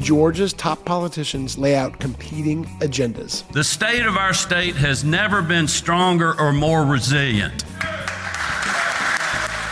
Georgia's top politicians lay out competing agendas. The state of our state has never been stronger or more resilient.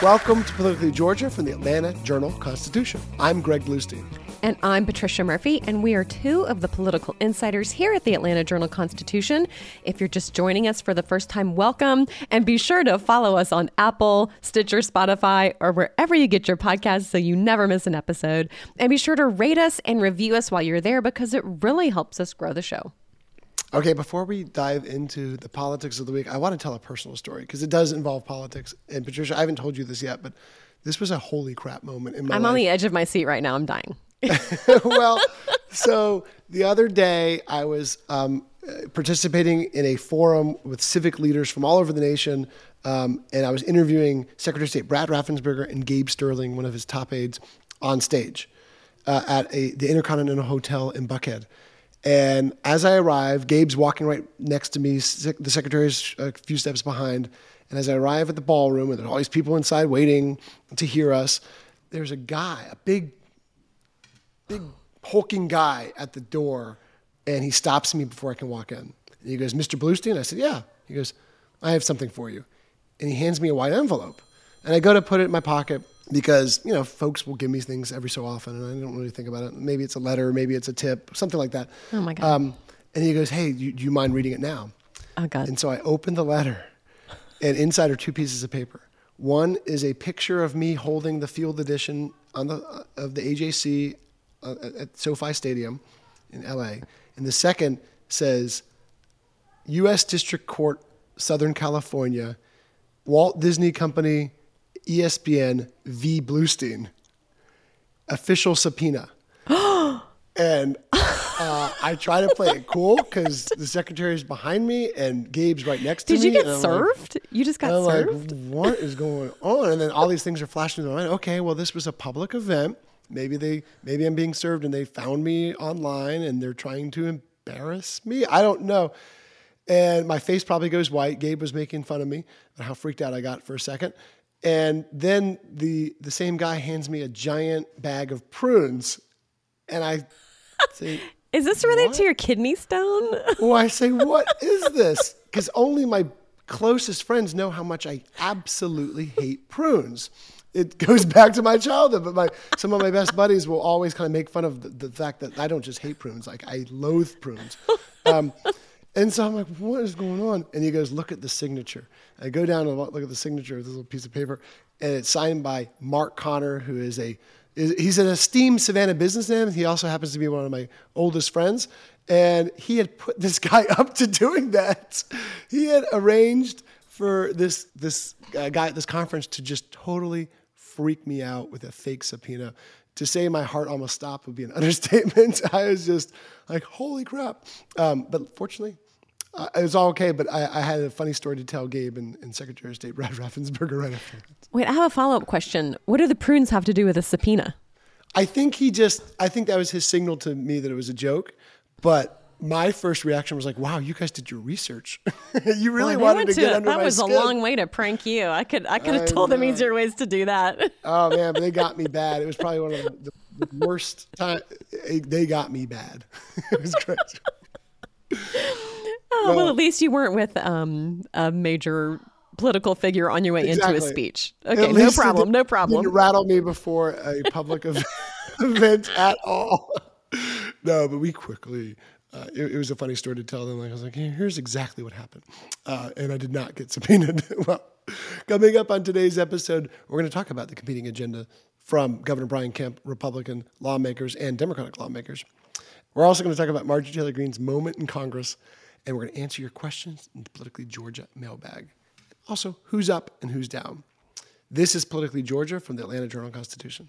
Welcome to Politically Georgia from the Atlanta Journal Constitution. I'm Greg Bluestein. And I'm Patricia Murphy, and we are two of the political insiders here at the Atlanta Journal Constitution. If you're just joining us for the first time, welcome. And be sure to follow us on Apple, Stitcher, Spotify, or wherever you get your podcasts so you never miss an episode. And be sure to rate us and review us while you're there because it really helps us grow the show. Okay, before we dive into the politics of the week, I want to tell a personal story because it does involve politics. And Patricia, I haven't told you this yet, but this was a holy crap moment in my I'm life. on the edge of my seat right now. I'm dying. well, so the other day I was um, participating in a forum with civic leaders from all over the nation, um, and I was interviewing Secretary of State Brad Raffensperger and Gabe Sterling, one of his top aides, on stage uh, at a, the Intercontinental Hotel in Buckhead. And as I arrive, Gabe's walking right next to me. The secretary's a few steps behind. And as I arrive at the ballroom, and there's all these people inside waiting to hear us, there's a guy, a big big hulking guy at the door, and he stops me before I can walk in. And he goes, "Mr. Bluestein?" I said, "Yeah." He goes, "I have something for you," and he hands me a white envelope, and I go to put it in my pocket because you know folks will give me things every so often, and I don't really think about it. Maybe it's a letter, maybe it's a tip, something like that. Oh my God. Um, and he goes, "Hey, do you, do you mind reading it now?" Oh, God. And so I opened the letter, and inside are two pieces of paper. One is a picture of me holding the field edition on the uh, of the AJC uh, at- SoFi Stadium in LA, and the second says, "U.S. District Court, Southern California, Walt Disney Company, ESPN v. Bluestein, official subpoena." and uh, I try to play it cool because the secretary's behind me and Gabe's right next to Did me. Did you get I'm like- served? you just got served? like, what is going on? And then all these things are flashing in my mind. Okay, well, this was a public event. Maybe they, maybe I'm being served, and they found me online, and they're trying to embarrass me. I don't know. And my face probably goes white. Gabe was making fun of me and how freaked out I got for a second. And then the the same guy hands me a giant bag of prunes, and I say, Is this related What? to your kidney stone? well, I say, what is this? Because only my closest friends know how much I absolutely hate prunes. It goes back to my childhood, but my some of my best buddies will always kind of make fun of the, the fact that I don't just hate prunes, like I loathe prunes. Um, and so I'm like, what is going on? And he goes, look at the signature. I go down and look at the signature of this little piece of paper, and it's signed by Mark Connor, who is a is- he's an esteemed Savannah businessman. He also happens to be one of my oldest friends, and he had put this guy up to doing that. He had arranged for this this uh, guy at this conference to just totally freak me out with a fake subpoena. To say my heart almost stopped would be an understatement. I was just like, holy crap. Um, but fortunately, uh, it was all okay. But I, I had a funny story to tell Gabe and, and Secretary of State Brad Raffensperger right after. Wait, I have a follow up question. What do the prunes have to do with a subpoena? I think he just, I think that was his signal to me that it was a joke. But my first reaction was like, wow, you guys did your research. you really they wanted went to get to- under that my was skin. a long way to prank you. I could I could have I told them easier ways to do that. Oh man, but they got me bad. It was probably one of the, the worst time. They got me bad. it was great. Oh, well, at least you weren't with um, a major political figure on your way into a speech. Okay, no problem, no problem. Didn't rattle me before a public event at all. No, but we quickly. Uh, it, it was a funny story to tell them. Like I was like, "Here- here's exactly what happened, uh, and I did not get subpoenaed. well, coming up on today's episode, we're going to talk about the competing agenda from Governor Brian Kemp, Republican lawmakers, and Democratic lawmakers. We're also going to talk about Marjorie Taylor Greene's moment in Congress, and we're going to answer your questions in the Politically Georgia mailbag. Also, who's up and who's down. This is Politically Georgia from the Atlanta Journal Constitution.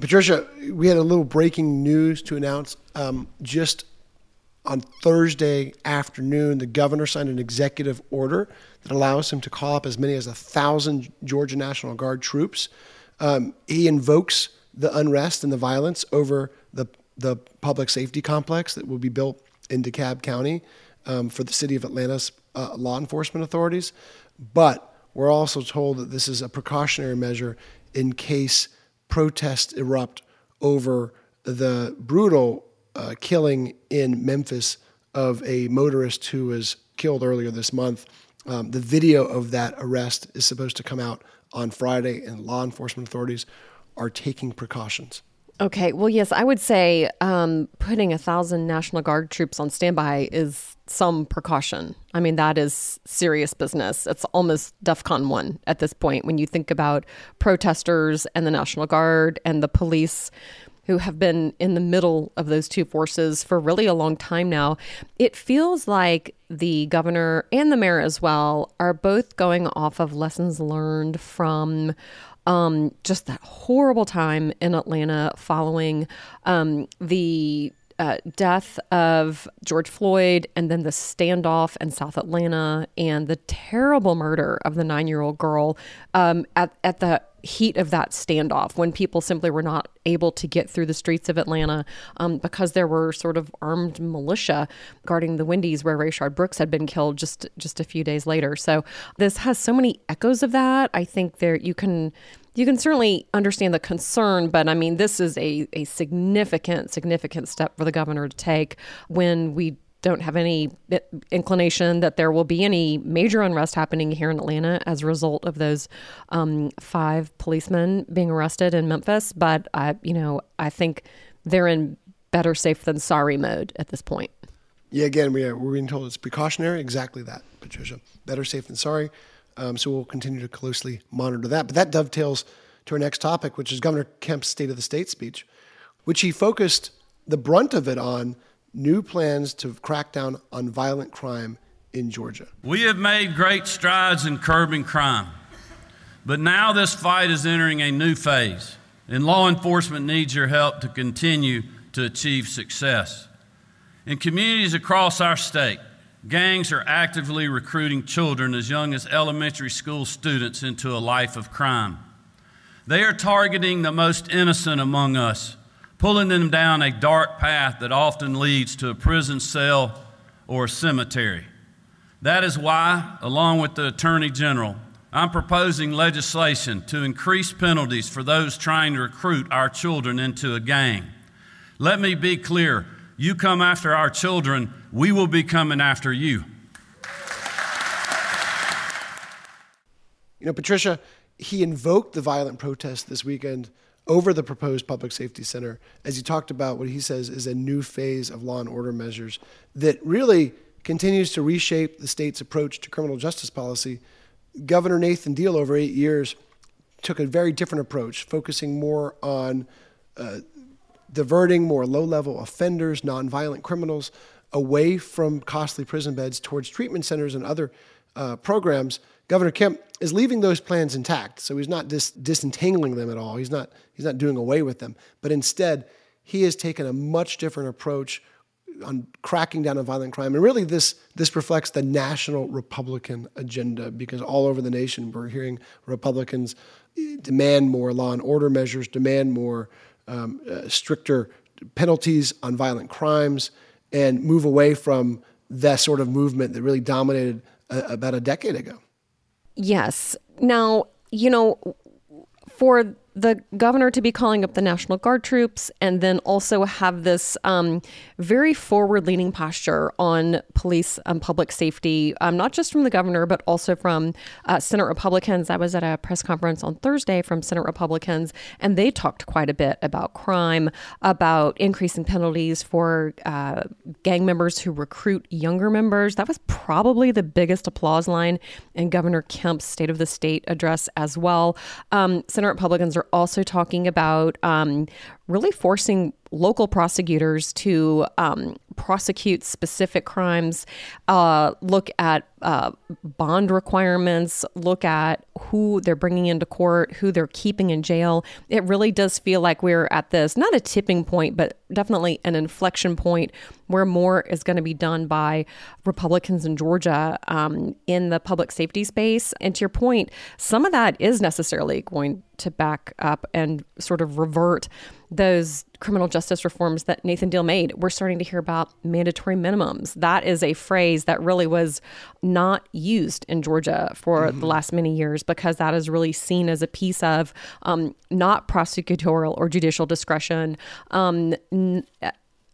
Patricia, we had a little breaking news to announce. Um, just on Thursday afternoon, the governor signed an executive order that allows him to call up as many as a thousand Georgia National Guard troops. Um, he invokes the unrest and the violence over the the public safety complex that will be built in DeKalb County um, for the city of Atlanta's uh, law enforcement authorities. But we're also told that this is a precautionary measure in case protests erupt over the brutal uh, killing in Memphis of a motorist who was killed earlier this month. Um, the video of that arrest is supposed to come out on Friday, and law enforcement authorities are taking precautions. Okay. Well, yes, I would say um, putting a thousand National Guard troops on standby is some precaution. I mean, that is serious business. It's almost DEFCON 1 at this point when you think about protesters and the National Guard and the police who have been in the middle of those two forces for really a long time now. It feels like the governor and the mayor as well are both going off of lessons learned from um, just that horrible time in Atlanta following um, the uh, death of George Floyd and then the standoff in South Atlanta and the terrible murder of the nine year old girl um, at, at the heat of that standoff when people simply were not able to get through the streets of Atlanta um, because there were sort of armed militia guarding the Wendy's where Rayshard Brooks had been killed just just a few days later. So this has so many echoes of that. I think there you can you can certainly understand the concern, but I mean, this is a, a significant, significant step for the governor to take when we don't have any inclination that there will be any major unrest happening here in Atlanta as a result of those um, five policemen being arrested in Memphis. But I, you know, I think they're in better safe than sorry mode at this point. Yeah, again, we are, we're being told it's precautionary. Exactly that, Patricia. Better safe than sorry. Um, so we'll continue to closely monitor that. But that dovetails to our next topic, which is Governor Kemp's State of the State speech, which he focused the brunt of it on new plans to crack down on violent crime in Georgia. We have made great strides in curbing crime, but now this fight is entering a new phase, and law enforcement needs your help to continue to achieve success. In communities across our state, gangs are actively recruiting children as young as elementary school students into a life of crime. They are targeting the most innocent among us pulling them down a dark path that often leads to a prison cell or a cemetery. That is why, along with the Attorney General, I'm proposing legislation to increase penalties for those trying to recruit our children into a gang. Let me be clear you come after our children, we will be coming after you. You know, Patricia, he invoked the violent protest this weekend over the proposed public safety center as he talked about what he says is a new phase of law and order measures that really continues to reshape the state's approach to criminal justice policy. Governor Nathan Deal, over eight years, took a very different approach, focusing more on uh, diverting more low level offenders, nonviolent criminals, away from costly prison beds towards treatment centers and other uh, programs Governor Kemp is leaving those plans intact. So he's not dis- disentangling them at all. He's not, he's not doing away with them. But instead, he has taken a much different approach on cracking down on violent crime. And really, this, this reflects the national Republican agenda because all over the nation, we're hearing Republicans demand more law and order measures, demand more um, uh, stricter penalties on violent crimes, and move away from that sort of movement that really dominated uh, about a decade ago. Yes. Now, you know, for the governor to be calling up the National Guard troops and then also have this um, very forward leaning posture on police and public safety, um, not just from the governor, but also from uh, Senate Republicans. I was at a press conference on Thursday from Senate Republicans, and they talked quite a bit about crime, about increasing penalties for uh, gang members who recruit younger members. That was probably the biggest applause line in Governor Kemp's State of the State address as well. Um, Senate Republicans are also talking about um, really forcing local prosecutors to um, prosecute specific crimes, uh, look at uh, bond requirements, look at who they're bringing into court, who they're keeping in jail. It really does feel like we're at this, not a tipping point, but definitely an inflection point where more is going to be done by Republicans in Georgia um, in the public safety space. And to your point, some of that is necessarily going to back up and sort of revert those criminal justice reforms that Nathan Deal made. We're starting to hear about mandatory minimums. That is a phrase that really was not used in Georgia for mm-hmm. the last many years because that is really seen as a piece of um, not prosecutorial or judicial discretion. Um, n-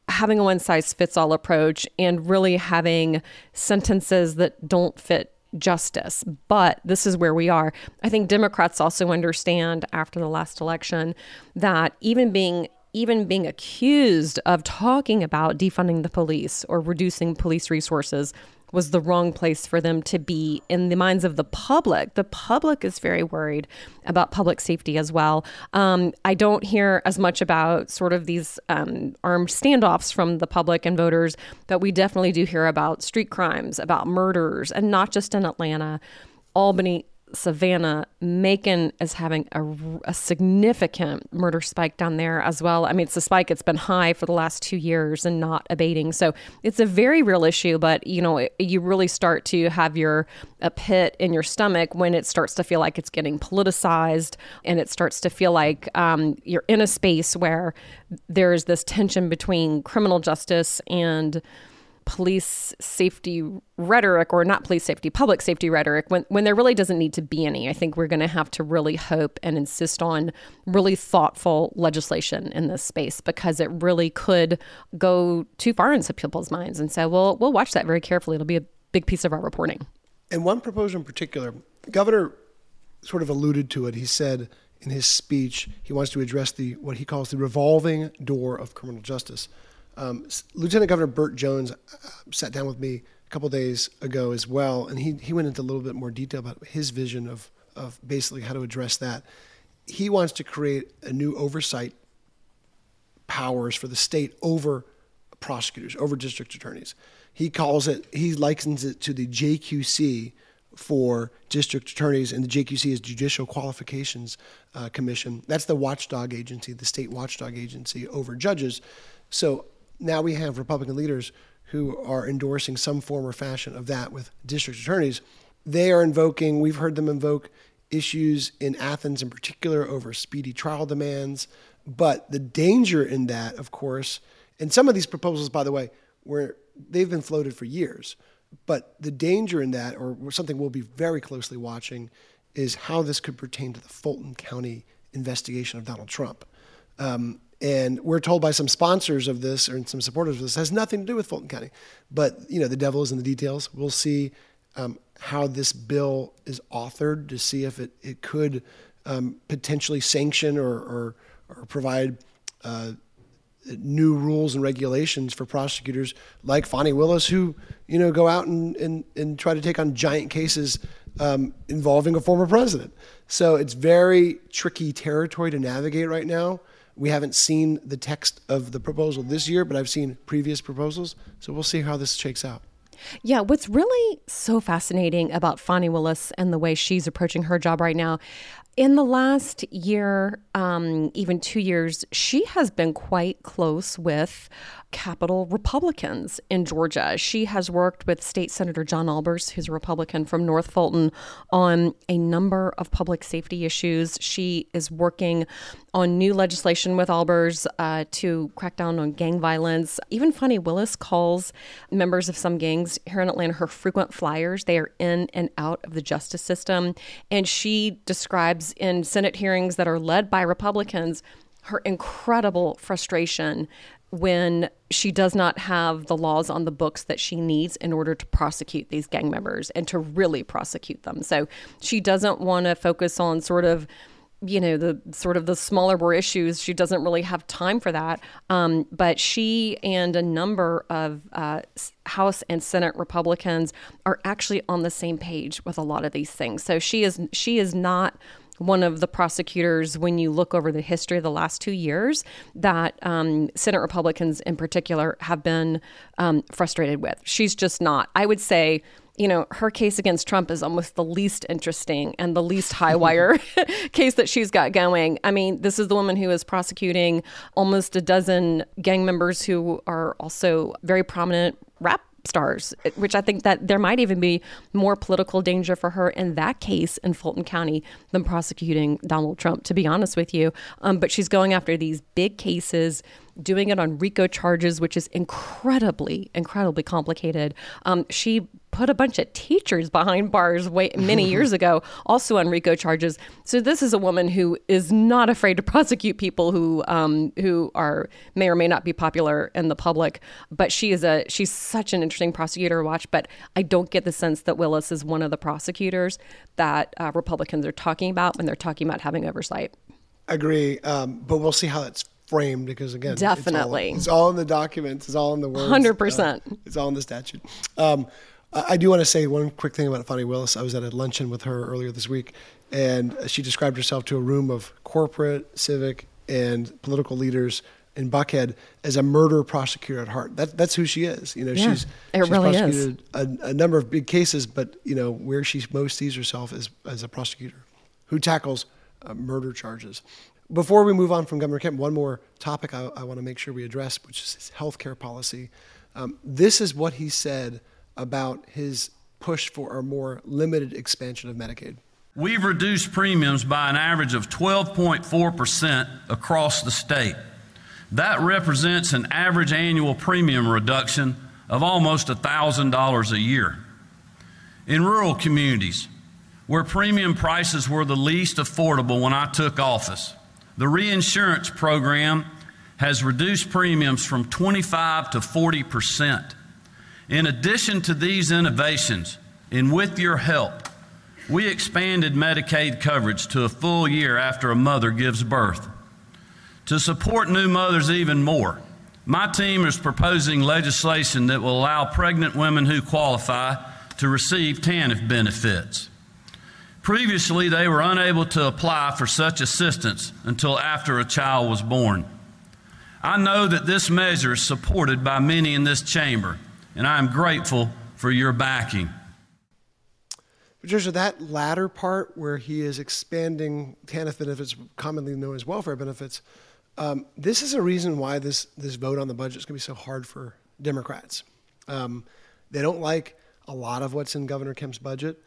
having a one size fits all approach and really having sentences that don't fit justice. But this is where we are. I think Democrats also understand after the last election that even being even being accused of talking about defunding the police or reducing police resources was the wrong place for them to be in the minds of the public. The public is very worried about public safety as well. Um, I don't hear as much about sort of these um, armed standoffs from the public and voters, but we definitely do hear about street crimes, about murders, and not just in Atlanta. Albany Savannah, Macon is having a, a, significant murder spike down there as well. I mean, it's a spike, it's been high for the last two years and not abating. So it's a very real issue, but you know, you really start to have your a pit in your stomach when it starts to feel like it's getting politicized and it starts to feel like um, you're in a space where there's this tension between criminal justice and police safety rhetoric or not police safety public safety rhetoric when, when there really doesn't need to be any i think we're going to have to really hope and insist on really thoughtful legislation in this space because it really could go too far into people's minds. And so we'll we'll watch that very carefully. It'll be a big piece of our reporting. And one proposal in particular governor sort of alluded to it. He said in his speech he wants to address the what he calls the revolving door of criminal justice um, Lieutenant Governor Burt Jones uh, sat down with me a couple days ago as well, and he, he went into a little bit more detail about his vision of, of basically how to address that. He wants to create a new oversight powers for the state over prosecutors, over district attorneys. He calls it, he likens it to the JQC for district attorneys, and the JQC is Judicial Qualifications uh, Commission. That's the watchdog agency, the state watchdog agency over judges. So now we have Republican leaders who are endorsing some form or fashion of that with district attorneys. They are invoking, we've heard them invoke issues in Athens in particular over speedy trial demands. But the danger in that, of course, and some of these proposals, by the way, were they've been floated for years. But the danger in that, or something we'll be very closely watching, is how this could pertain to the Fulton County investigation of Donald Trump. Um, and we're told by some sponsors of this or some supporters of this has nothing to do with Fulton County. But you know, the devil is in the details. We'll see um, how this bill is authored to see if it, it could um, potentially sanction or, or, or provide uh, new rules and regulations for prosecutors like Fani Willis, who you know go out and, and, and try to take on giant cases um, involving a former president. So it's very tricky territory to navigate right now. We haven't seen the text of the proposal this year, but I've seen previous proposals. So we'll see how this shakes out. Yeah, what's really so fascinating about Fani Willis and the way she's approaching her job right now, in the last year, um, even two years, she has been quite close with Capitol Republicans in Georgia. She has worked with State Senator John Albers, who's a Republican from North Fulton, on a number of public safety issues. She is working on new legislation with Albers uh, to crack down on gang violence. Even Fani Willis calls members of some gangs here in Atlanta her frequent flyers. They are in and out of the justice system. And she describes in Senate hearings that are led by Republicans her incredible frustration when she does not have the laws on the books that she needs in order to prosecute these gang members and to really prosecute them. So she doesn't want to focus on sort of you know the sort of the smaller war issues. She doesn't really have time for that. Um, but she and a number of uh, house and senate republicans are actually on the same page with a lot of these things. So she is she is not one of the prosecutors when you look over the history of the last two years that um, Senate Republicans in particular have been um, frustrated with. She's just not. I would say you know, her case against Trump is almost the least interesting and the least high wire case that she's got going. I mean, this is the woman who is prosecuting almost a dozen gang members who are also very prominent rap stars, which I think that there might even be more political danger for her in that case in Fulton County than prosecuting Donald Trump, to be honest with you. Um, but she's going after these big cases, doing it on RICO charges, which is incredibly, incredibly complicated. Um, she put a bunch of teachers behind bars way, many years ago, also on RICO charges. So this is a woman who is not afraid to prosecute people who um, who are may or may not be popular in the public. But she is a she's such an interesting prosecutor to watch. But I don't get the sense that Willis is one of the prosecutors that uh, Republicans are talking about when they're talking about having oversight. I agree, um, but we'll see how it's framed because again, definitely, it's all, it's all in the documents, it's all in the words, hundred uh, percent, it's all in the statute. Um, I do want to say one quick thing about Fani Willis. I was at a luncheon with her earlier this week, and she described herself to a room of corporate, civic, and political leaders in Buckhead as a murder prosecutor at heart. That, that's who she is. You know, yeah, she's, she's really prosecuted a, a, number of big cases, but you know where she most sees herself is as a prosecutor who tackles uh, murder charges. Before we move on from Governor Kemp, one more topic I, I want to make sure we address, which is his health care policy. Um, this is what he said about his push for a more limited expansion of Medicaid. We've reduced premiums by an average of 12.4% across the state. That represents an average annual premium reduction of almost $1,000 a year. In rural communities, where premium prices were the least affordable when I took office, the reinsurance program has reduced premiums from 25 to 40 percent. In addition to these innovations, and with your help, we expanded Medicaid coverage to a full year after a mother gives birth. To support new mothers even more, my team is proposing legislation that will allow pregnant women who qualify to receive TANF benefits. Previously, they were unable to apply for such assistance until after a child was born. I know that this measure is supported by many in this chamber and I am grateful for your backing. Patricia, that latter part where he is expanding TANF benefits, commonly known as welfare benefits, um, this is a reason why this, this vote on the budget is going to be so hard for Democrats. Um, they don't like a lot of what's in Governor Kemp's budget,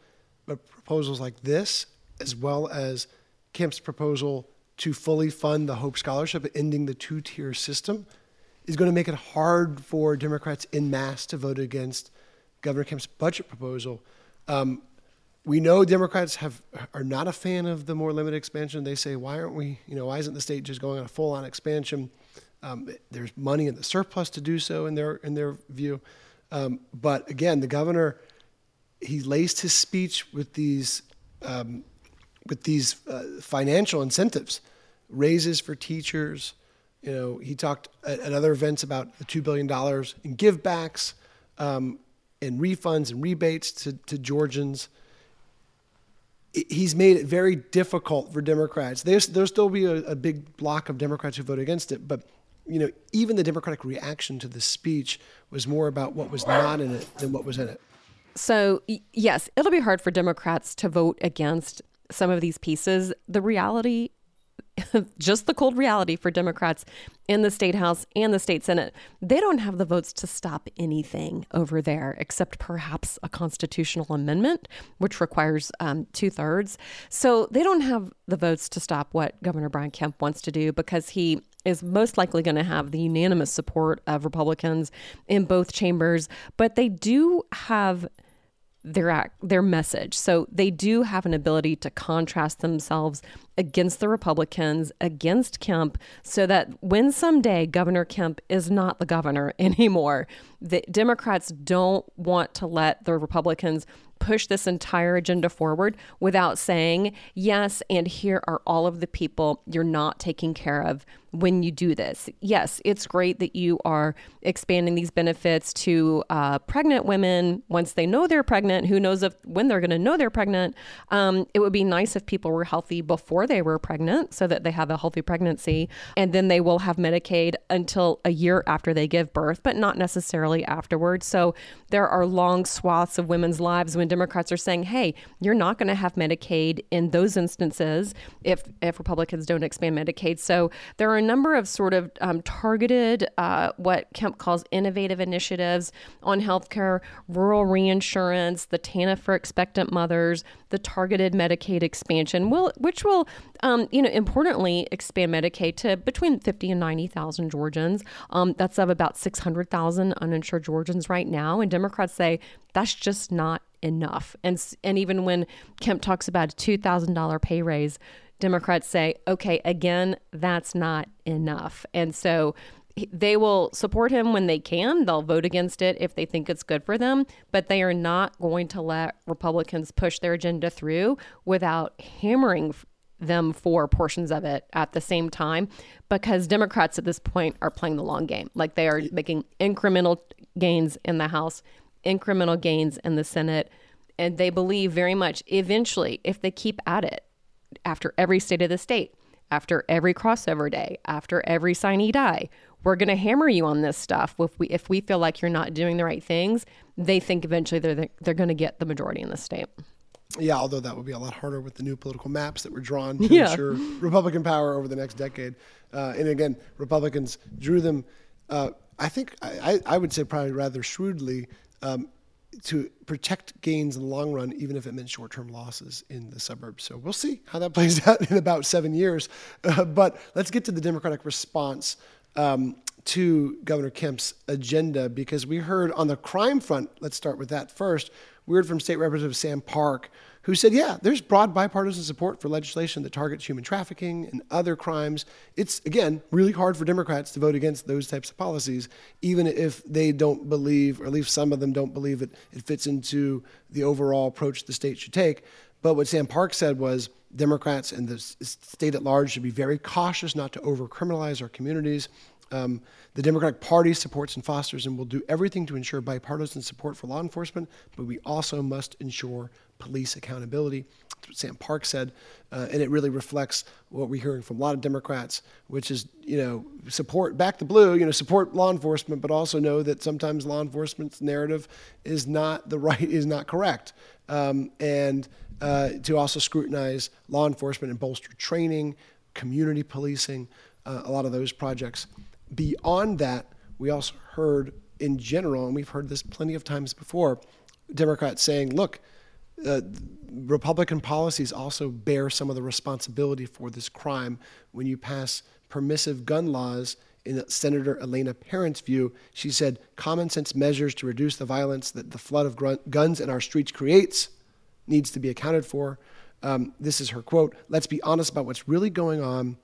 but proposals like this, as well as Kemp's proposal to fully fund the Hope Scholarship, ending the two tier system, is going to make it hard for Democrats in mass to vote against Governor Kemp's budget proposal. Um, we know Democrats have are not a fan of the more limited expansion. They say, why aren't we, you know, why isn't the state just going on a full on expansion? Um, there's money in the surplus to do so in their in their view. Um, but again, the governor he laced his speech with these um, with these uh, financial incentives, raises for teachers, you know, he talked at, at other events about the $2 billion in givebacks um, and refunds and rebates to, to Georgians. He's made it very difficult for Democrats. There's, there'll still be a, a big block of Democrats who vote against it, but you know, even the Democratic reaction to the speech was more about what was not in it than what was in it. So, yes, it'll be hard for Democrats to vote against some of these pieces. The reality just the cold reality for Democrats in the state house and the state senate. They don't have the votes to stop anything over there, except perhaps a constitutional amendment, which requires um, two thirds. So they don't have the votes to stop what Governor Brian Kemp wants to do because he is most likely going to have the unanimous support of Republicans in both chambers. But they do have their act, their message. So they do have an ability to contrast themselves against the Republicans, against Kemp, so that when someday Governor Kemp is not the governor anymore, the Democrats don't want to let the Republicans push this entire agenda forward without saying, yes, and here are all of the people you're not taking care of when you do this. Yes, it's great that you are expanding these benefits to uh, pregnant women once they know they're pregnant. Who knows if when they're going to know they're pregnant? Um, it would be nice if people were healthy before they were pregnant so that they have a healthy pregnancy. And then they will have Medicaid until a year after they give birth, but not necessarily afterwards. So there are long swaths of women's lives when Democrats are saying, hey, you're not going to have Medicaid in those instances if, if Republicans don't expand Medicaid. So there are number of sort of um, targeted, uh, what Kemp calls innovative initiatives on healthcare, rural reinsurance, the TANF for expectant mothers, the targeted Medicaid expansion, will, which will, um, you know, importantly expand Medicaid to between 50 and 90,000 Georgians. Um, that's of about 600,000 uninsured Georgians right now. And Democrats say that's just not enough. And, and even when Kemp talks about a $2,000 pay raise, Democrats say, okay, again, that's not enough. And so they will support him when they can. They'll vote against it if they think it's good for them, but they are not going to let Republicans push their agenda through without hammering them for portions of it at the same time because Democrats at this point are playing the long game. Like they are making incremental gains in the House, incremental gains in the Senate, and they believe very much eventually if they keep at it after every state of the state, after every crossover day, after every sine die. We're going to hammer you on this stuff. If we if we feel like you're not doing the right things, they think eventually they're they're going to get the majority in the state. Yeah, although that would be a lot harder with the new political maps that were drawn to yeah. ensure Republican power over the next decade. Uh, and again, Republicans drew them. Uh, I think I, I would say probably rather shrewdly um, to protect gains in the long run, even if it meant short term losses in the suburbs. So we'll see how that plays out in about seven years. Uh, but let's get to the Democratic response um, to Governor Kemp's agenda because we heard on the crime front, let's start with that first. We heard from State Representative Sam Park who said, yeah, there's broad bipartisan support for legislation that targets human trafficking and other crimes. It's, again, really hard for Democrats to vote against those types of policies, even if they don't believe, or at least some of them don't believe that it fits into the overall approach the state should take. But what Sam Park said was Democrats and the state at large should be very cautious not to overcriminalize our communities. Um, the Democratic Party supports and fosters and will do everything to ensure bipartisan support for law enforcement, but we also must ensure police accountability. Sam Park said, uh, and it really reflects what we're hearing from a lot of Democrats, which is you know support back the blue, you know support law enforcement, but also know that sometimes law enforcement's narrative is not the right is not correct, um, and uh, to also scrutinize law enforcement and bolster training, community policing, uh, a lot of those projects. Beyond that, we also heard in general, and we've heard this plenty of times before, Democrats saying, look, uh, Republican policies also bear some of the responsibility for this crime. When you pass permissive gun laws, in Senator Elena Parent's view, she said common sense measures to reduce the violence that the flood of guns in our streets creates needs to be accounted for. Um, this is her quote Let's be honest about what's really going on.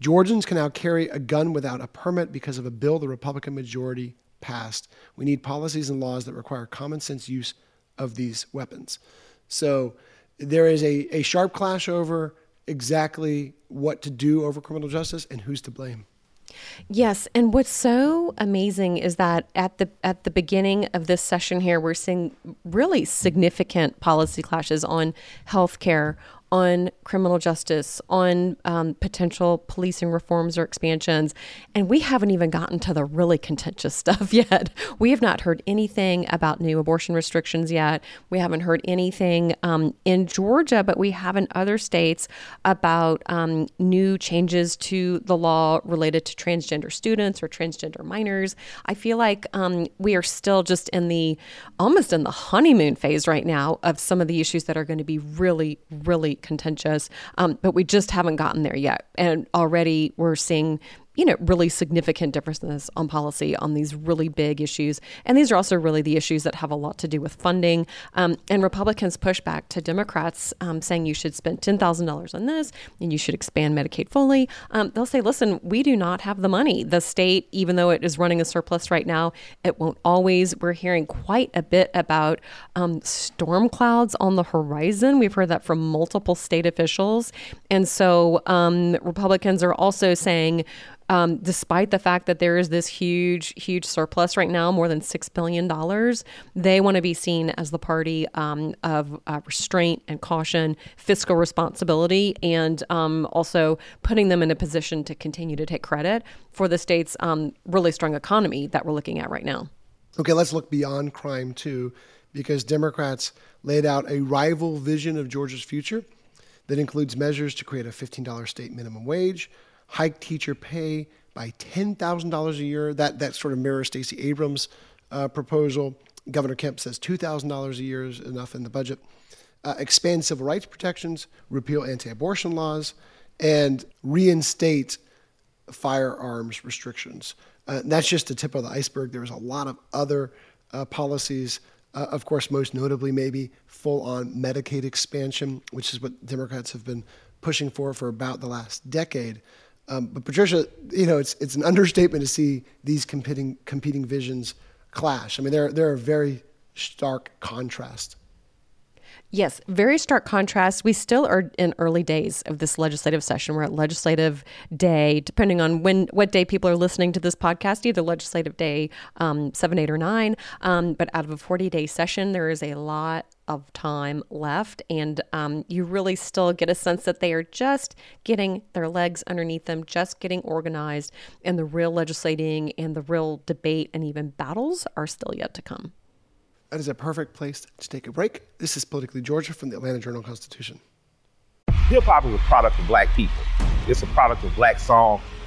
Georgians can now carry a gun without a permit because of a bill the Republican majority passed. We need policies and laws that require common sense use of these weapons. So there is a, a sharp clash over exactly what to do over criminal justice and who's to blame. Yes, and what's so amazing is that at the at the beginning of this session here, we're seeing really significant policy clashes on health care, on criminal justice, on um, potential policing reforms or expansions. And we haven't even gotten to the really contentious stuff yet. We have not heard anything about new abortion restrictions yet. We haven't heard anything um, in Georgia, but we have in other states about um, new changes to the law related to transgender students or transgender minors. I feel like um, we are still just in the almost in the honeymoon phase right now of some of the issues that are going to be really, really contentious. Um, but we just haven't gotten there yet. And already we're seeing you know, really significant differences on policy on these really big issues. And these are also really the issues that have a lot to do with funding. Um, and Republicans push back to Democrats um, saying you should spend $10,000 on this and you should expand Medicaid fully. Um, they'll say, listen, we do not have the money. The state, even though it is running a surplus right now, it won't always. We're hearing quite a bit about um, storm clouds on the horizon. We've heard that from multiple state officials. And so um, Republicans are also saying, um, despite the fact that there is this huge, huge surplus right now, more than $6 billion, they want to be seen as the party um, of uh, restraint and caution, fiscal responsibility, and um, also putting them in a position to continue to take credit for the state's um, really strong economy that we're looking at right now. Okay, let's look beyond crime too, because Democrats laid out a rival vision of Georgia's future that includes measures to create a $15 state minimum wage hike teacher pay by $10,000 a year. That, that sort of mirrors Stacey Abrams' uh, proposal. Governor Kemp says $2,000 a year is enough in the budget. Uh, expand civil rights protections, repeal anti abortion laws, and reinstate firearms restrictions. Uh, that's just the tip of the iceberg. There's a lot of other uh, policies. Uh, of course, most notably, maybe full on Medicaid expansion, which is what Democrats have been pushing for for about the last decade. Um, but Patricia, you know, it's it's an understatement to see these competing competing visions clash. I mean, they're they're a very stark contrast. Yes, very stark contrast. We still are in early days of this legislative session. We're at legislative day, depending on when what day people are listening to this podcast, either legislative day um, seven, eight, or nine. Um, but out of a forty-day session, there is a lot of time left, and um, you really still get a sense that they are just getting their legs underneath them, just getting organized, and the real legislating and the real debate and even battles are still yet to come. That is a perfect place to take a break. This is Politically Georgia from the Atlanta Journal Constitution. Hip hop is a product of black people. It's a product of black song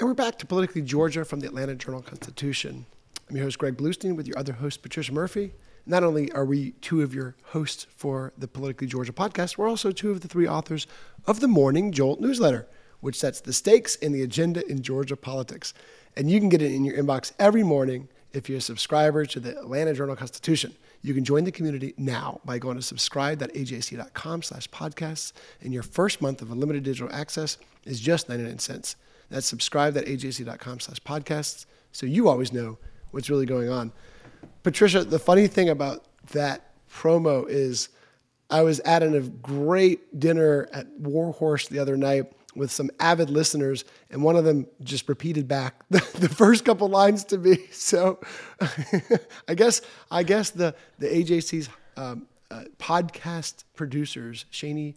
And we're back to Politically Georgia from the Atlanta Journal Constitution. I'm your host, Greg Bluestein, with your other host, Patricia Murphy. Not only are we two of your hosts for the Politically Georgia podcast, we're also two of the three authors of the Morning Jolt newsletter, which sets the stakes and the agenda in Georgia politics. And you can get it in your inbox every morning if you're a subscriber to the Atlanta Journal Constitution. You can join the community now by going to subscribe.ajc.com slash podcasts, and your first month of unlimited digital access is just 99 cents. That's subscribe.ajc.com slash podcasts so you always know what's really going on. Patricia, the funny thing about that promo is I was at a great dinner at Warhorse the other night with some avid listeners, and one of them just repeated back the, the first couple lines to me. So I guess I guess the the AJC's um, uh, podcast producers, Shaney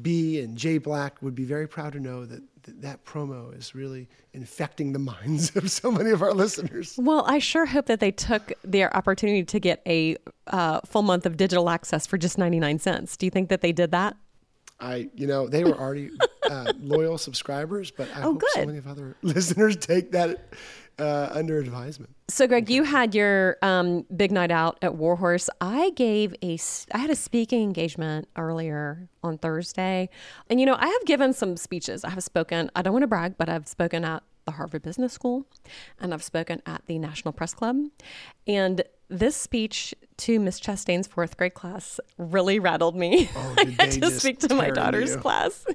B and Jay Black, would be very proud to know that that, promo is really infecting the minds of so many of our listeners. Well, I sure hope that they took their opportunity to get a uh, full month of digital access for just 99 cents. Do you think that they did that? I, you know, they were already uh, loyal subscribers, but I Oh, hope so many of other listeners take that uh, under advisement. So, Greg, you had your um, big night out at Warhorse. I gave a, I had a speaking engagement earlier on Thursday, and you know, I have given some speeches. I have spoken. I don't want to brag, but I've spoken at the Harvard Business School, and I've spoken at the National Press Club, and this speech to Miss Chastain's fourth grade class really rattled me. Oh, I had to speak to my daughter's you? class.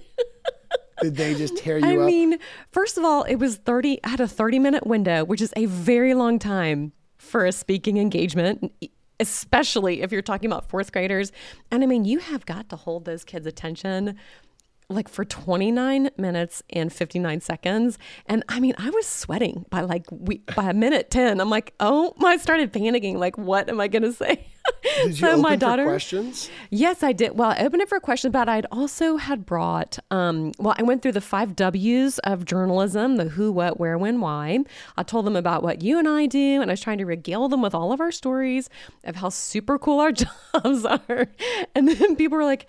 Did they just tear you I up? I mean, first of all, it was 30, I had a 30 minute window, which is a very long time for a speaking engagement, especially if you're talking about fourth graders. And I mean, you have got to hold those kids' attention like for 29 minutes and 59 seconds and i mean i was sweating by like we by a minute 10 i'm like oh i started panicking like what am i gonna say Did you open for questions? Yes, I did. Well, I opened it for questions, but I'd also had brought. Um, well, I went through the five W's of journalism: the who, what, where, when, why. I told them about what you and I do, and I was trying to regale them with all of our stories of how super cool our jobs are. And then people were like,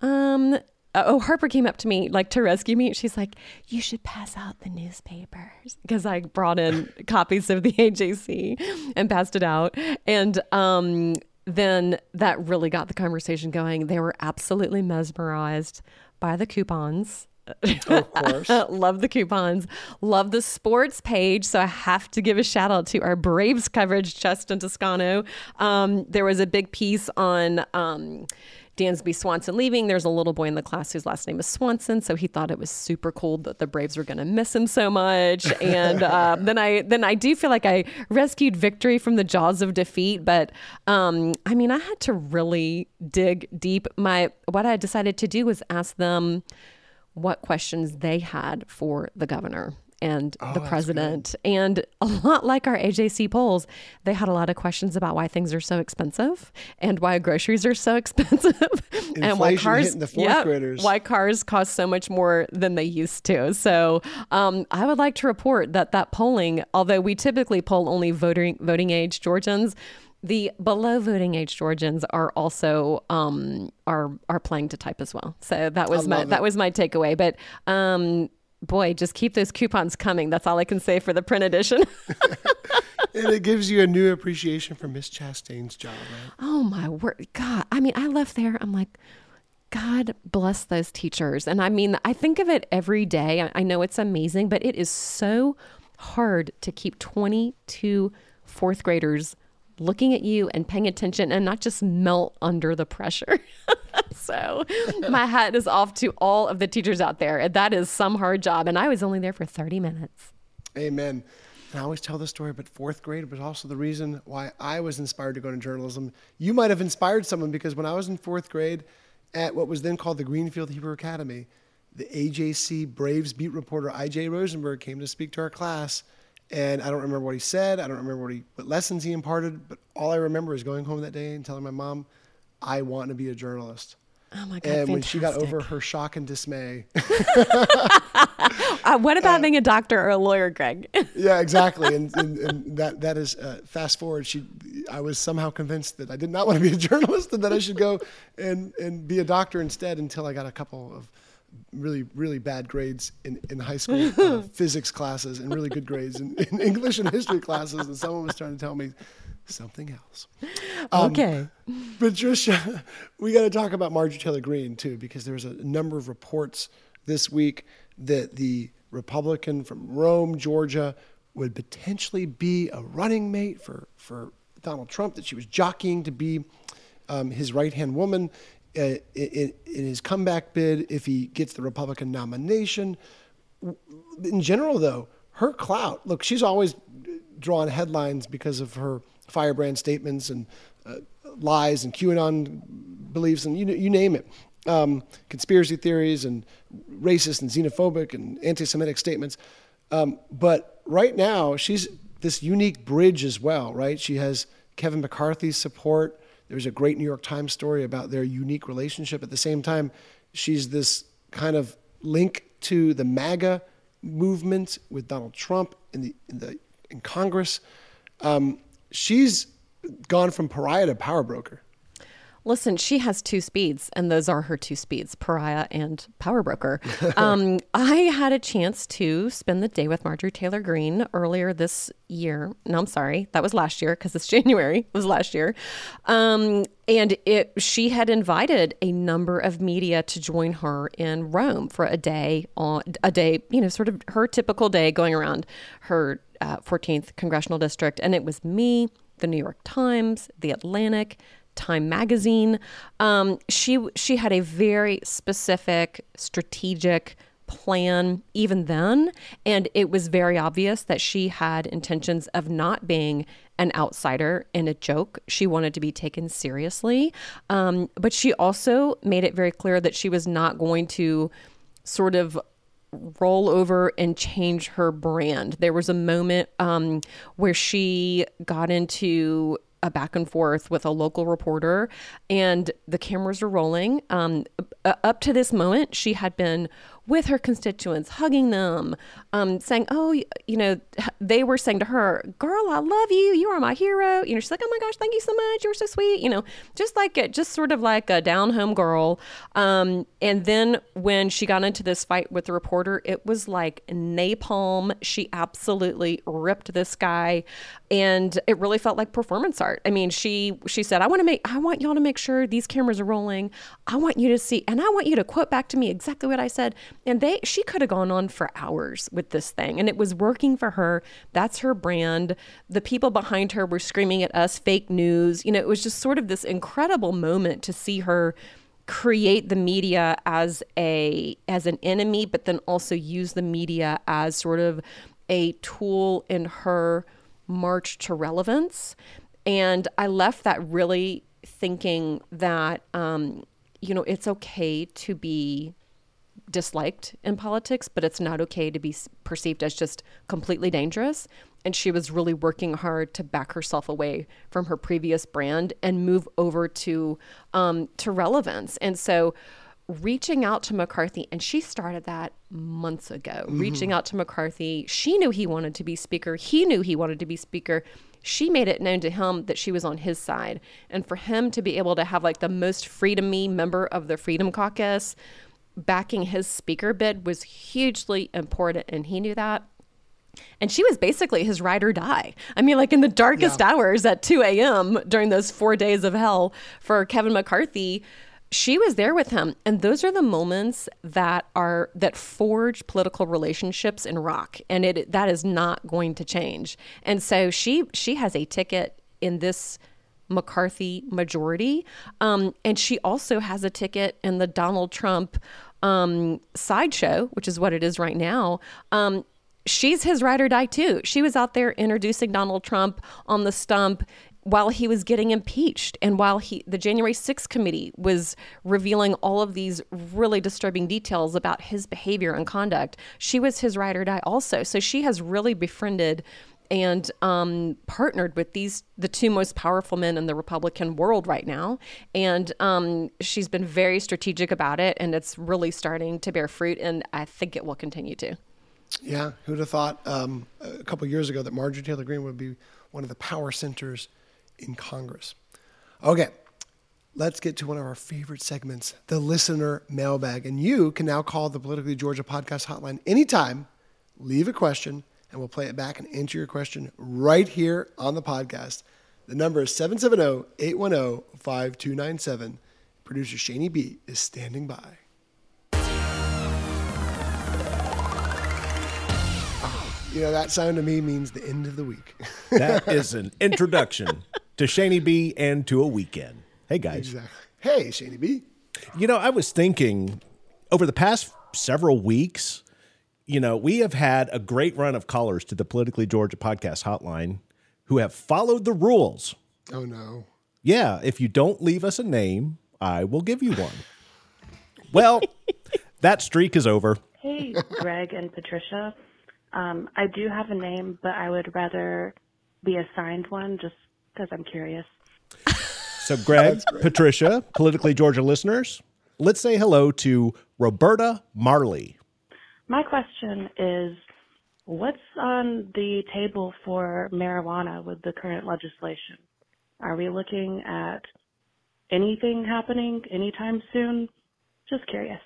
um. Oh, Harper came up to me like to rescue me. She's like, "You should pass out the newspapers," because I brought in copies of the AJC and passed it out. And um, then that really got the conversation going. They were absolutely mesmerized by the coupons. Of course. love the coupons. Love the sports page. So I have to give a shout out to our Braves coverage, Justin Toscano. Um, there was a big piece on. Um, Dansby Swanson leaving. There's a little boy in the class whose last name is Swanson, so he thought it was super cool that the Braves were going to miss him so much. And uh, then I then I do feel like I rescued victory from the jaws of defeat. But um, I mean, I had to really dig deep. My what I decided to do was ask them what questions they had for the governor and the president. And a lot like our AJC polls, they had a lot of questions about why things are so expensive and why groceries are so expensive and why cars hitting the fourth Yep, graders. why cars cost so much more than they used to. So um, I would like to report that that polling, although we typically poll only voting voting age Georgians, the below voting age Georgians are also um, are are playing to type as well. So that was my love that was my takeaway. But um, boy, just keep those coupons coming. That's all I can say for the print edition. and it gives you a new appreciation for Miss Chastain's job, right? Oh my word. God. I mean, I left there. I'm like, God bless those teachers. And I mean, I think of it every day. I- I know it's amazing, but it is so hard to keep 22 fourth graders looking at you and paying attention and not just melt under the pressure. so my hat is off to all of the teachers out there. That is some hard job. And I was only there for 30 minutes. Amen. And I always tell this story, but fourth grade was also the reason why I was inspired to go into journalism. You might have inspired someone because when I was in fourth grade at what was then called the Greenfield Hebrew Academy, the AJC Braves beat reporter IJ Rosenberg came to speak to our class. And I don't remember what he said. I don't remember what, he, what lessons he imparted. But all I remember is going home that day and telling my mom, I want to be a journalist. Oh my God. And when she got over her shock and dismay, Uh, what about being a doctor or a lawyer, Greg? yeah, exactly. And, and, and that that is uh, fast forward. She, I was somehow convinced that I did not want to be a journalist and that I should go and and be a doctor instead. Until I got a couple of really really bad grades in in high school uh, physics classes and really good grades in, in English and history classes, and someone was trying to tell me something else. Um, okay. Patricia, we got to talk about Marjorie Taylor Greene too, because there's a number of reports this week that the Republican from Rome, Georgia, would potentially be a running mate for, for Donald Trump, that she was jockeying to be um, his right hand woman in, in his comeback bid if he gets the Republican nomination. In general, though, her clout look, she's always drawn headlines because of her firebrand statements and uh, lies and QAnon beliefs and you, you name it. Um, conspiracy theories and racist and xenophobic and anti Semitic statements. Um, but right now, she's this unique bridge as well, right? She has Kevin McCarthy's support. There's a great New York Times story about their unique relationship. At the same time, she's this kind of link to the MAGA movement with Donald Trump in the in the in Congress. Um, she's gone from pariah to power broker. Listen, she has two speeds, and those are her two speeds Pariah and Power Broker. um, I had a chance to spend the day with Marjorie Taylor Greene earlier this year. No, I'm sorry. That was last year because it's January. It was last year. Um, and it, she had invited a number of media to join her in Rome for a day on a day, you know, sort of her typical day going around her uh, 14th congressional district. And it was me, the New York Times, the Atlantic, Time Magazine. Um, she she had a very specific, strategic plan even then, and it was very obvious that she had intentions of not being an outsider in a joke. She wanted to be taken seriously, um, but she also made it very clear that she was not going to sort of roll over and change her brand. There was a moment um, where she got into a back and forth with a local reporter, and the cameras were rolling. Um, up to this moment, she had been with her constituents, hugging them, um, saying, "Oh, you know," they were saying to her, "Girl, I love you. You are my hero." You know, she's like, "Oh my gosh, thank you so much. You were so sweet." You know, just like it, just sort of like a down home girl. Um, and then when she got into this fight with the reporter, it was like napalm. She absolutely ripped this guy, and it really felt like performance art. I mean, she she said, "I want to make, I want y'all to make sure these cameras are rolling. I want you to see, and I want you to quote back to me exactly what I said." And they she could have gone on for hours with this thing and it was working for her. That's her brand. The people behind her were screaming at us fake news. You know, it was just sort of this incredible moment to see her create the media as a as an enemy but then also use the media as sort of a tool in her march to relevance and i left that really thinking that um, you know it's okay to be disliked in politics, but it's not okay to be perceived as just completely dangerous. And she was really working hard to back herself away from her previous brand and move over to um, to relevance. And so, reaching out to McCarthy, and she started that months ago. Mm-hmm. Reaching out to McCarthy, she knew he wanted to be speaker. He knew he wanted to be speaker she made it known to him that she was on his side. And for him to be able to have like the most freedomy member of the Freedom Caucus backing his speaker bid was hugely important, and he knew that. And she was basically his ride or die. I mean, like in the darkest yeah. hours at 2 a.m. during those four days of hell for Kevin McCarthy, she was there with him. And those are the moments that are that forge political relationships in rock. And it that is not going to change. And so she she has a ticket in this McCarthy majority. Um, and she also has a ticket in the Donald Trump um, sideshow, which is what it is right now. Um, she's his ride or die too. She was out there introducing Donald Trump on the stump while he was getting impeached and while he the January 6th committee was revealing all of these really disturbing details about his behavior and conduct she was his ride or die also so she has really befriended and um, partnered with these the two most powerful men in the Republican world right now. And um, she's been very strategic about it, and it's really starting to bear fruit. And I think it will continue to. Yeah, who'd have thought um, a couple years ago that Marjorie Taylor Greene would be one of the power centers in Congress? Okay, let's get to one of our favorite segments, the listener mailbag. And you can now call the Politically Georgia podcast hotline anytime, leave a question and we'll play it back and answer your question right here on the podcast. The number is 770 810 5297. Producer Shani B is standing by. You know, that sound to me means the end of the week. that is an introduction to Shani B and to a weekend. Hey, guys. Exactly. Hey, Shani B. You know, I was thinking over the past several weeks, you know, we have had a great run of callers to the Politically Georgia podcast hotline who have followed the rules. Oh, no. Yeah. If you don't leave us a name, I will give you one. well, that streak is over. Hey, Greg and Patricia. Um, I do have a name, but I would rather be assigned one just because I'm curious. So, Greg, Patricia, Politically Georgia listeners, let's say hello to Roberta Marley. My question is what's on the table for marijuana with the current legislation? Are we looking at anything happening anytime soon? Just curious.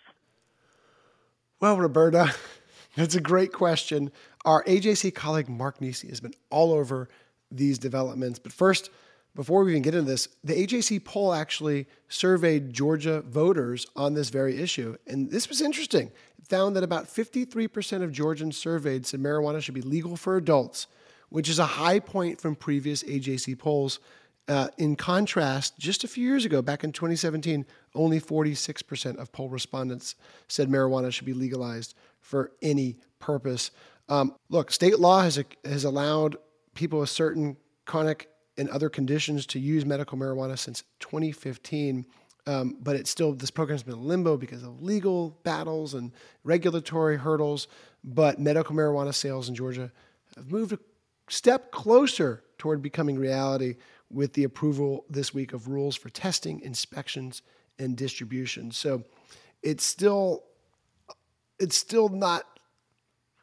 Well, Roberta, that's a great question. Our AJC colleague Mark Niesse has been all over these developments. But first, before we even get into this, the AJC poll actually surveyed Georgia voters on this very issue. And this was interesting. It found that about 53% of Georgians surveyed said marijuana should be legal for adults, which is a high point from previous AJC polls. Uh, in contrast, just a few years ago, back in 2017, only 46% of poll respondents said marijuana should be legalized for any purpose. Um, look, state law has, has allowed people with certain chronic and other conditions to use medical marijuana since 2015. Um, but it's still, this program's been in limbo because of legal battles and regulatory hurdles. But medical marijuana sales in Georgia have moved a step closer toward becoming reality with the approval this week of rules for testing, inspections, and distribution. So it's still, it's still not,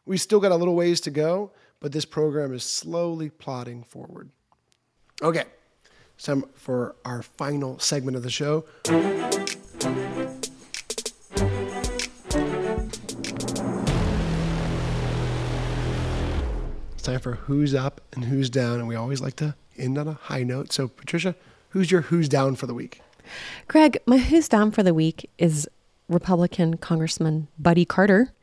we still got a little ways to go, but this program is slowly plodding forward. Okay, time for our final segment of the show. It's time for who's up and who's down, and we always like to end on a high note. So, Patricia, who's your who's down for the week? Greg, my who's down for the week is Republican Congressman Buddy Carter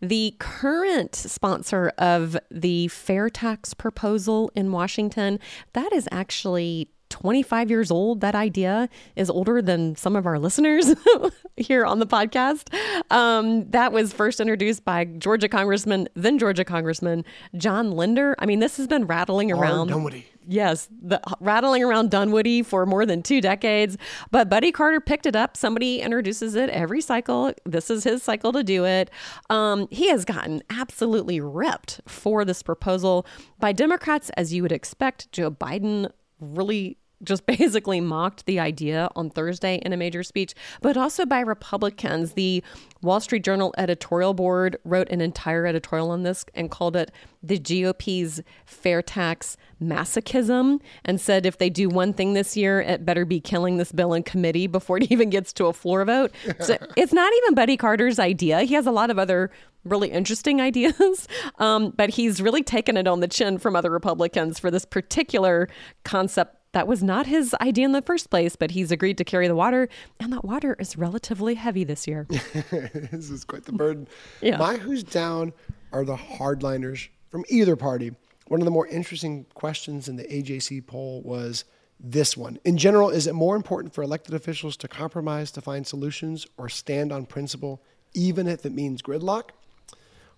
the current sponsor of the fair tax proposal in Washington, that is actually 25 years old. That idea is older than some of our listeners here on the podcast. Um, that was first introduced by Georgia Congressman, then Georgia Congressman John Linder. I mean, this has been rattling around. Dunwoody. Yes, the, rattling around Dunwoody for more than two decades. But Buddy Carter picked it up. Somebody introduces it every cycle. This is his cycle to do it. Um, he has gotten absolutely ripped for this proposal by Democrats, as you would expect. Joe Biden really just basically mocked the idea on Thursday in a major speech, but also by Republicans. The Wall Street Journal editorial board wrote an entire editorial on this and called it the GOP's fair tax masochism and said if they do one thing this year, it better be killing this bill in committee before it even gets to a floor vote. So it's not even Buddy Carter's idea. He has a lot of other really interesting ideas, um, but he's really taken it on the chin from other Republicans for this particular concept that was not his idea in the first place, but he's agreed to carry the water, and that water is relatively heavy this year. this is quite the burden. Yeah. My who's down are the hardliners from either party. One of the more interesting questions in the AJC poll was this one. In general, is it more important for elected officials to compromise to find solutions or stand on principle, even if it means gridlock?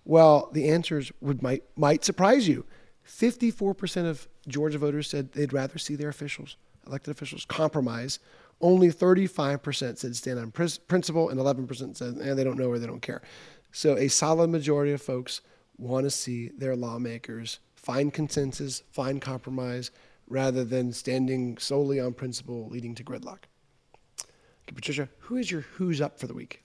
Well, the answers would might might surprise you. 54% of Georgia voters said they'd rather see their officials, elected officials, compromise. Only 35% said stand on principle, and 11% said eh, they don't know or they don't care. So a solid majority of folks want to see their lawmakers find consensus, find compromise, rather than standing solely on principle leading to gridlock. Okay, Patricia, who is your who's up for the week?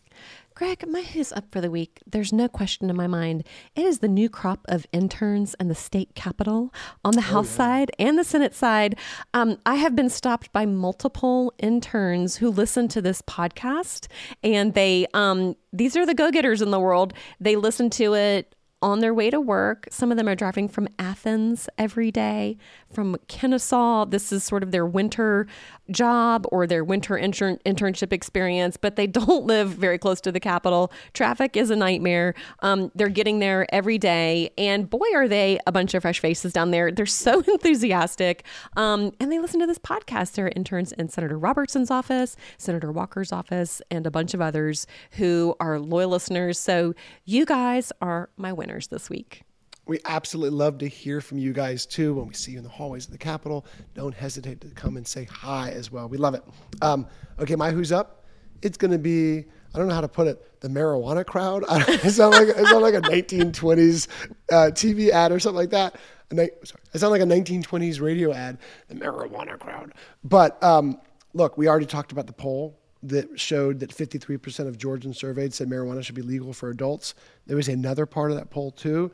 Greg, my who's up for the week, there's no question in my mind. It is the new crop of interns in the state capitol on the oh, House yeah. side and the Senate side. Um, I have been stopped by multiple interns who listen to this podcast, and they, um, these are the go getters in the world. They listen to it on their way to work. Some of them are driving from Athens every day, from Kennesaw. This is sort of their winter job or their winter intern- internship experience, but they don't live very close to the capital. Traffic is a nightmare. Um, they're getting there every day, and boy, are they a bunch of fresh faces down there. They're so enthusiastic, um, and they listen to this podcast. There are interns in Senator Robertson's office, Senator Walker's office, and a bunch of others who are loyal listeners. So you guys are my winners this week. We absolutely love to hear from you guys too. When we see you in the hallways of the Capitol, don't hesitate to come and say hi as well. We love it. Um, okay, my who's up? It's going to be I don't know how to put it. The marijuana crowd. it sounds like it like a 1920s uh, TV ad or something like that. sorry, it sounds like a 1920s radio ad. The marijuana crowd. But um, look, we already talked about the poll that showed that 53% of Georgians surveyed said marijuana should be legal for adults. There was another part of that poll too,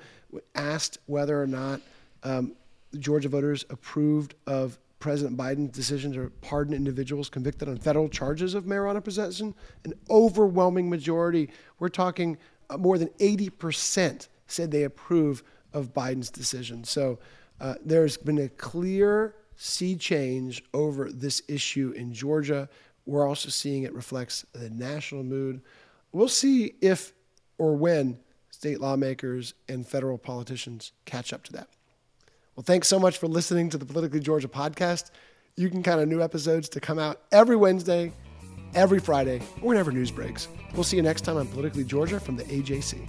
asked whether or not um, Georgia voters approved of President Biden's decision to pardon individuals convicted on federal charges of marijuana possession? An overwhelming majority, we're talking uh, more than 80%, said they approve of Biden's decision. So uh, there's been a clear sea change over this issue in Georgia. We're also seeing it reflects the national mood. We'll see if or when state lawmakers and federal politicians catch up to that. Well, thanks so much for listening to the Politically Georgia podcast. You can count on new episodes to come out every Wednesday, every Friday, or whenever news breaks. We'll see you next time on Politically Georgia from the AJC.